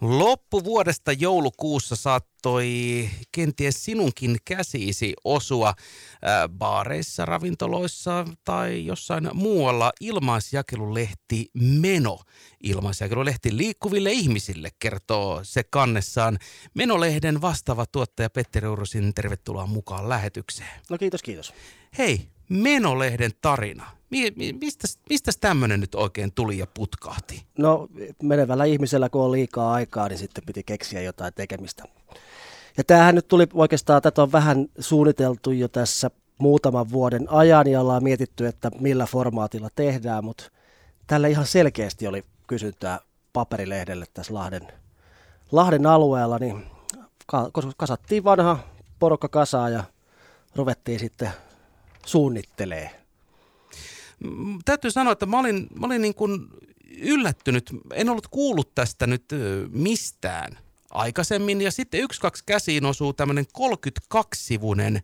Loppuvuodesta joulukuussa saattoi kenties sinunkin käsiisi osua ää, baareissa, ravintoloissa tai jossain muualla ilmaisjakelulehti Meno. Ilmaisjakelulehti liikkuville ihmisille kertoo se kannessaan Menolehden vastaava tuottaja Petteri Urusin. Tervetuloa mukaan lähetykseen. No kiitos, kiitos. Hei, Menolehden tarina. Mi- mi- mistä, mistä tämmöinen nyt oikein tuli ja putkahti? No menevällä ihmisellä, kun on liikaa aikaa, niin sitten piti keksiä jotain tekemistä. Ja tämähän nyt tuli oikeastaan, tätä on vähän suunniteltu jo tässä muutaman vuoden ajan ja ollaan mietitty, että millä formaatilla tehdään, mutta tällä ihan selkeästi oli kysyntää paperilehdelle tässä Lahden, Lahden alueella, niin kasattiin vanha porukka kasaan ja ruvettiin sitten suunnittelee. Mm, täytyy sanoa, että mä olin, mä olin niin kuin yllättynyt. En ollut kuullut tästä nyt mistään aikaisemmin. Ja sitten yksi, kaksi käsiin osuu tämmöinen 32-sivuinen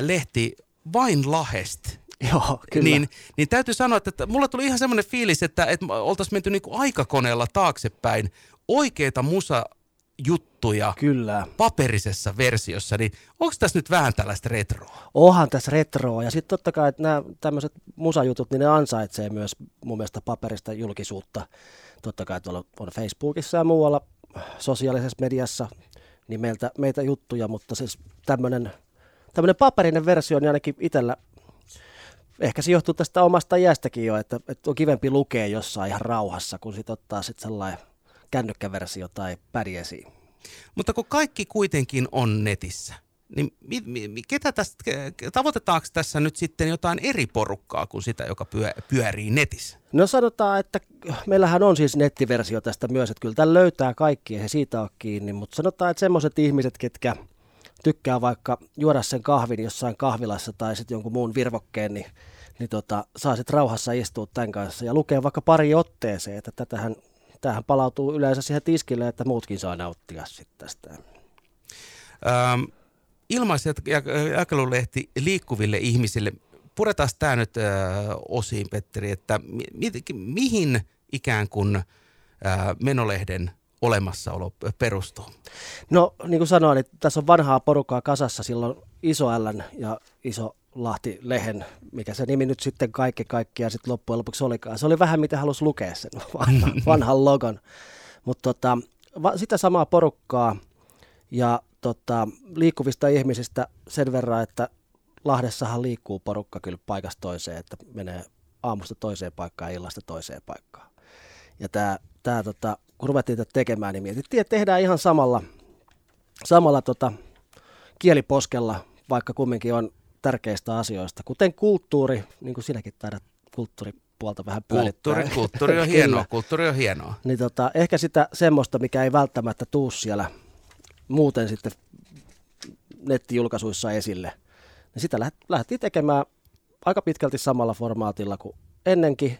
lehti vain Lahest. Joo, kyllä. Niin, niin täytyy sanoa, että mulla tuli ihan semmoinen fiilis, että, että oltaisiin menty niin kuin aikakoneella taaksepäin oikeita musa juttuja Kyllä. paperisessa versiossa, niin onko tässä nyt vähän tällaista retroa? Onhan tässä retroa ja sitten totta kai, että nämä tämmöiset musajutut, niin ne ansaitsee myös mun mielestä paperista julkisuutta. Totta kai tuolla on Facebookissa ja muualla sosiaalisessa mediassa niin meiltä, meitä juttuja, mutta siis tämmöinen tämmöinen paperinen versio, niin ainakin itsellä ehkä se johtuu tästä omasta iästäkin jo, että, että on kivempi lukea jossain ihan rauhassa, kun sitten ottaa sitten sellainen kännykkäversio tai pädiesi. Mutta kun kaikki kuitenkin on netissä, niin mi, mi, ketä tästä, tavoitetaanko tässä nyt sitten jotain eri porukkaa kuin sitä, joka pyö, pyörii netissä? No sanotaan, että meillähän on siis nettiversio tästä myös, että kyllä tämä löytää kaikki ja he siitä on kiinni, mutta sanotaan, että semmoiset ihmiset, ketkä tykkää vaikka juoda sen kahvin jossain kahvilassa tai sitten jonkun muun virvokkeen, niin, niin tota, saa sitten rauhassa istua tämän kanssa ja lukea vaikka pari otteeseen, että tätähän tämähän palautuu yleensä siihen tiskille, että muutkin saa nauttia sitten tästä. Ähm, ilmaisjakelulehti liikkuville ihmisille. Puretaan tämä nyt äh, osiin, Petteri, että mi- mi- mihin ikään kuin äh, menolehden olemassaolo perustuu? No niin kuin sanoin, niin tässä on vanhaa porukkaa kasassa silloin iso L ja iso Lahti-lehen, mikä se nimi nyt sitten kaikki kaikkia sitten loppujen lopuksi olikaan. Se oli vähän mitä halusi lukea sen vanhan, logon. Mutta tota, sitä samaa porukkaa ja tota, liikkuvista ihmisistä sen verran, että Lahdessahan liikkuu porukka kyllä paikasta toiseen, että menee aamusta toiseen paikkaan ja illasta toiseen paikkaan. Ja tämä, tota, kun ruvettiin tätä tekemään, niin mietittiin, että tehdään ihan samalla, samalla tota, kieliposkella, vaikka kumminkin on tärkeistä asioista, kuten kulttuuri, niin kuin sinäkin taidat kulttuuripuolta vähän pyörittää. Kulttuuri, kulttuuri on hienoa, kulttuuri on hienoa. Niin tota, ehkä sitä semmoista, mikä ei välttämättä tuu siellä muuten sitten nettijulkaisuissa esille, niin sitä lähdettiin tekemään aika pitkälti samalla formaatilla kuin ennenkin.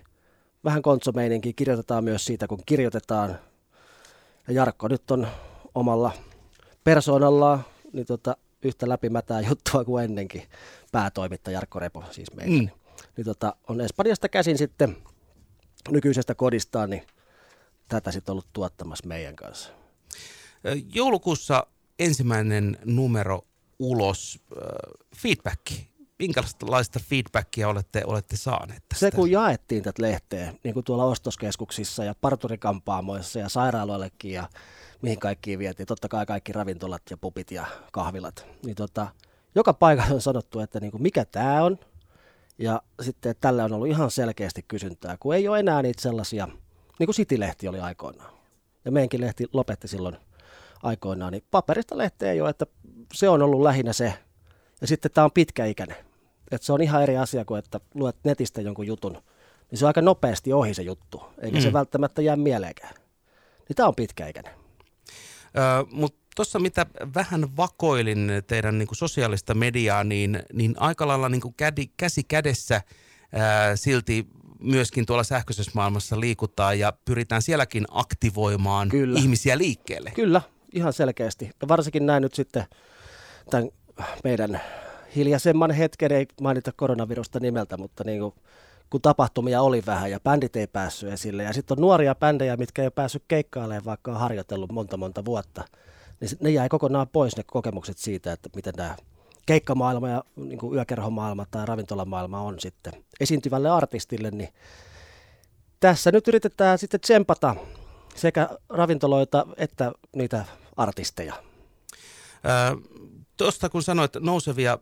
Vähän kontsomeininkin kirjoitetaan myös siitä, kun kirjoitetaan. Ja Jarkko nyt on omalla persoonallaan, niin tota, yhtä läpimätää juttua kuin ennenkin. Päätoimittaja Jarkko Repo siis meillä. Mm. Niin tota, on Espanjasta käsin sitten nykyisestä kodistaan, niin tätä sitten ollut tuottamassa meidän kanssa. Joulukuussa ensimmäinen numero ulos. Feedback. Minkälaista feedbackia olette, olette saaneet tästä? Se kun jaettiin tätä lehteä, niin kuin tuolla ostoskeskuksissa ja parturikampaamoissa ja sairaaloillekin ja mihin kaikkiin vietiin. Totta kai kaikki ravintolat ja pupit ja kahvilat. Niin tota, joka paikassa on sanottu, että niin kuin mikä tämä on. Ja sitten tällä on ollut ihan selkeästi kysyntää, kun ei ole enää niitä sellaisia, niin kuin City-lehti oli aikoinaan. Ja meidänkin lehti lopetti silloin aikoinaan, niin paperista lehteä ei ole, että se on ollut lähinnä se. Ja sitten tämä on pitkäikäinen. Että se on ihan eri asia kuin, että luet netistä jonkun jutun, niin se on aika nopeasti ohi se juttu, eikä mm. se välttämättä jää mieleenkään. Niin tämä on pitkäikäinen. Mutta tuossa mitä vähän vakoilin teidän niin kuin sosiaalista mediaa, niin, niin aika lailla niin kuin kädi, käsi kädessä ää, silti myöskin tuolla sähköisessä maailmassa liikutaan ja pyritään sielläkin aktivoimaan Kyllä. ihmisiä liikkeelle. Kyllä, ihan selkeästi. Ja varsinkin näin nyt sitten tämän meidän hiljaisemman hetken, ei mainita koronavirusta nimeltä, mutta niin kuin kun tapahtumia oli vähän ja bändit ei päässyt esille. Ja sitten on nuoria bändejä, mitkä ei ole päässyt keikkailemaan, vaikka on harjoitellut monta monta vuotta. Niin ne jäi kokonaan pois ne kokemukset siitä, että miten tämä keikkamaailma ja niin kuin yökerhomaailma tai ravintolamaailma on sitten esiintyvälle artistille, niin tässä nyt yritetään sitten tsempata sekä ravintoloita että niitä artisteja. Tuosta kun sanoit nousevia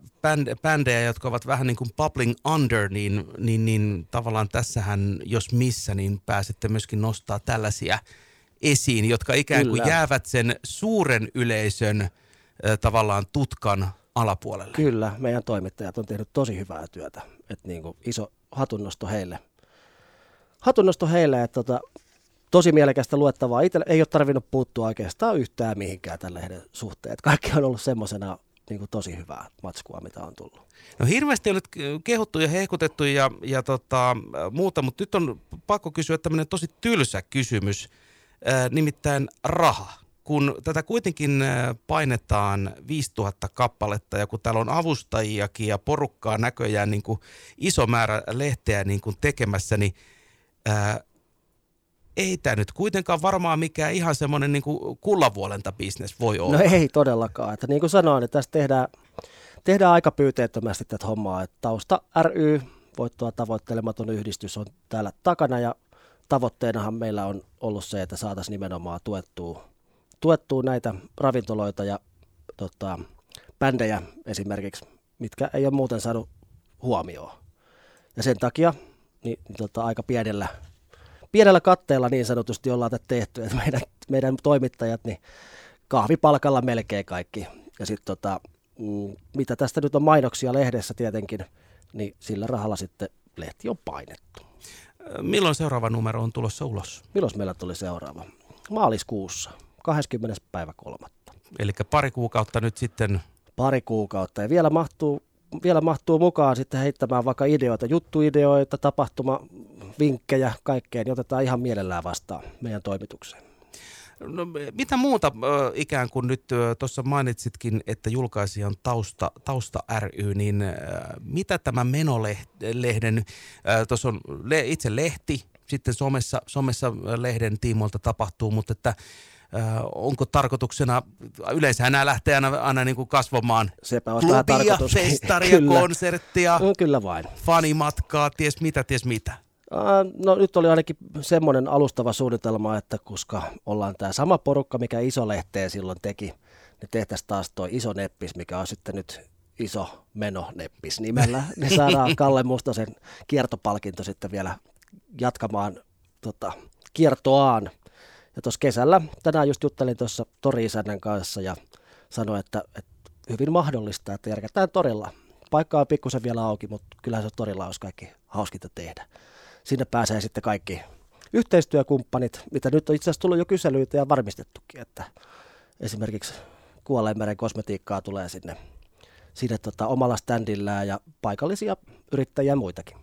bändejä, jotka ovat vähän niin kuin bubbling under, niin, niin, niin tavallaan tässähän, jos missä, niin pääsette myöskin nostaa tällaisia esiin, jotka ikään kuin Kyllä. jäävät sen suuren yleisön äh, tavallaan tutkan alapuolelle. Kyllä, meidän toimittajat on tehnyt tosi hyvää työtä. Että niin kuin iso hatunnosto heille. Hatunnosto heille, että tota, tosi mielekästä luettavaa. Itse ei ole tarvinnut puuttua oikeastaan yhtään mihinkään tällä lehden suhteen. Että kaikki on ollut semmoisena niin kuin tosi hyvää matskua, mitä on tullut. No hirveästi nyt kehuttu ja hehkutettu ja, ja tota, muuta, mutta nyt on pakko kysyä tämmöinen tosi tylsä kysymys, äh, nimittäin raha. Kun tätä kuitenkin painetaan 5000 kappaletta ja kun täällä on avustajiakin ja porukkaa näköjään niin kuin iso määrä lehteä niin kuin tekemässä, niin ää, ei tämä nyt kuitenkaan varmaan mikään ihan semmoinen niin kullavuolenta bisnes voi olla. No ei todellakaan. Että niin kuin sanoin, että tässä tehdään, tehdään aika pyyteettömästi tätä hommaa. Että tausta ry, voittoa tavoittelematon yhdistys on täällä takana ja tavoitteenahan meillä on ollut se, että saataisiin nimenomaan tuettua, tuettua näitä ravintoloita ja tota, bändejä esimerkiksi, mitkä ei ole muuten saanut huomioon. Ja sen takia niin, niin tota, aika pienellä pienellä katteella niin sanotusti ollaan tätä tehty, että meidän, meidän toimittajat, niin kahvipalkalla melkein kaikki. Ja sitten tota, mm, mitä tästä nyt on mainoksia lehdessä tietenkin, niin sillä rahalla sitten lehti on painettu. Milloin seuraava numero on tulossa ulos? Milloin meillä tuli seuraava? Maaliskuussa, 20. päivä kolmatta. Eli pari kuukautta nyt sitten. Pari kuukautta ja vielä mahtuu, vielä mahtuu mukaan sitten heittämään vaikka ideoita, juttuideoita, tapahtuma, vinkkejä, kaikkeen, niin otetaan ihan mielellään vastaan meidän toimitukseen. No, mitä muuta ikään kuin nyt tuossa mainitsitkin, että julkaisija on Tausta, Tausta ry, niin mitä tämä menolehden, tuossa on itse lehti, sitten somessa, somessa lehden tiimoilta tapahtuu, mutta että onko tarkoituksena, yleensä nämä lähtee aina, aina niin kuin kasvamaan Sepä on klubia, festaria, kyllä. konserttia, no, kyllä vain. fanimatkaa, ties mitä, ties mitä. No nyt oli ainakin semmoinen alustava suunnitelma, että koska ollaan tämä sama porukka, mikä iso lehteä silloin teki, niin tehtäisiin taas tuo iso neppis, mikä on sitten nyt iso menoneppis nimellä, niin saadaan Kalle Mustosen kiertopalkinto sitten vielä jatkamaan tota, kiertoaan. Ja tuossa kesällä, tänään just juttelin tuossa tori kanssa ja sanoin, että, että hyvin mahdollista, että järkätään torilla. Paikka on pikkusen vielä auki, mutta kyllähän se torilla olisi kaikki hauskinta tehdä sinne pääsee sitten kaikki yhteistyökumppanit, mitä nyt on itse asiassa tullut jo kyselyitä ja varmistettukin, että esimerkiksi Kuolleenmeren kosmetiikkaa tulee sinne, sinne tota, omalla standillään ja paikallisia yrittäjiä ja muitakin.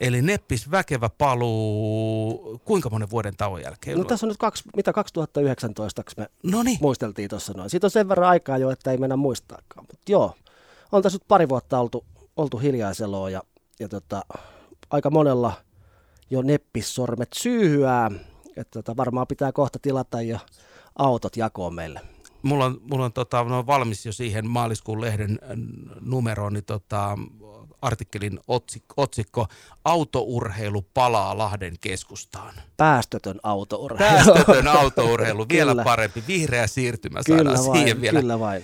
Eli Neppis väkevä paluu, kuinka monen vuoden tauon jälkeen? No tässä on nyt kaksi, mitä 2019 me Noniin. muisteltiin tuossa noin. Siitä on sen verran aikaa jo, että ei mennä muistaakaan. Mutta joo, on tässä nyt pari vuotta oltu, oltu hiljaiseloa ja, ja tota, aika monella – jo neppissormet syyhyää. Että tota, varmaan pitää kohta tilata jo autot jakoon meille. Mulla on, mulla on tota, no valmis jo siihen maaliskuun lehden äh, numeroon, niin tota, artikkelin otsikko, otsikko Autourheilu palaa Lahden keskustaan. Päästötön autourheilu. Päästötön autourheilu, vielä kyllä. parempi. Vihreä siirtymä saadaan kyllä vain, siihen vielä. Kyllä vain.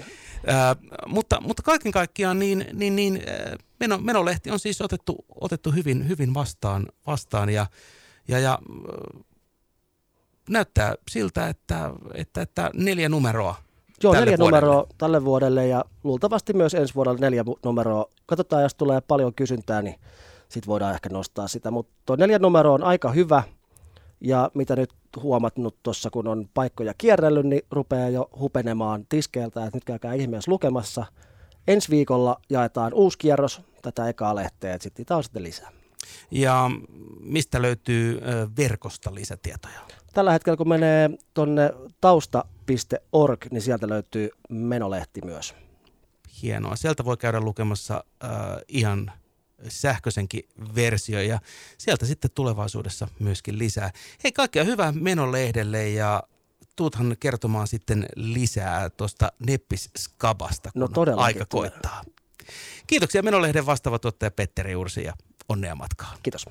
Äh, mutta, mutta kaiken kaikkiaan niin, niin, niin äh, meno, menolehti on siis otettu, otettu hyvin, hyvin vastaan, vastaan ja, ja, ja äh, näyttää siltä, että, että, että neljä numeroa Joo, neljä vuodelle. numeroa tälle vuodelle ja luultavasti myös ensi vuodelle neljä numeroa. Katsotaan, jos tulee paljon kysyntää, niin sitten voidaan ehkä nostaa sitä. Mutta neljä numeroa on aika hyvä – ja mitä nyt huomannut tuossa, kun on paikkoja kierrellyt, niin rupeaa jo hupenemaan tiskeiltä, että nyt käykää ihmeessä lukemassa. Ensi viikolla jaetaan uusi kierros tätä ekaa lehteä, että sitten on sitten lisää. Ja mistä löytyy verkosta lisätietoja? Tällä hetkellä kun menee tuonne tausta.org, niin sieltä löytyy menolehti myös. Hienoa. Sieltä voi käydä lukemassa äh, ihan sähköisenkin versio ja sieltä sitten tulevaisuudessa myöskin lisää. Hei, kaikkea hyvää menolehdelle ja tuuthan kertomaan sitten lisää tuosta Neppis-skabasta, No kun todellakin aika koittaa. Kiitoksia Menolehden vastaava tuottaja Petteri Ursi ja onnea matkaan. Kiitos.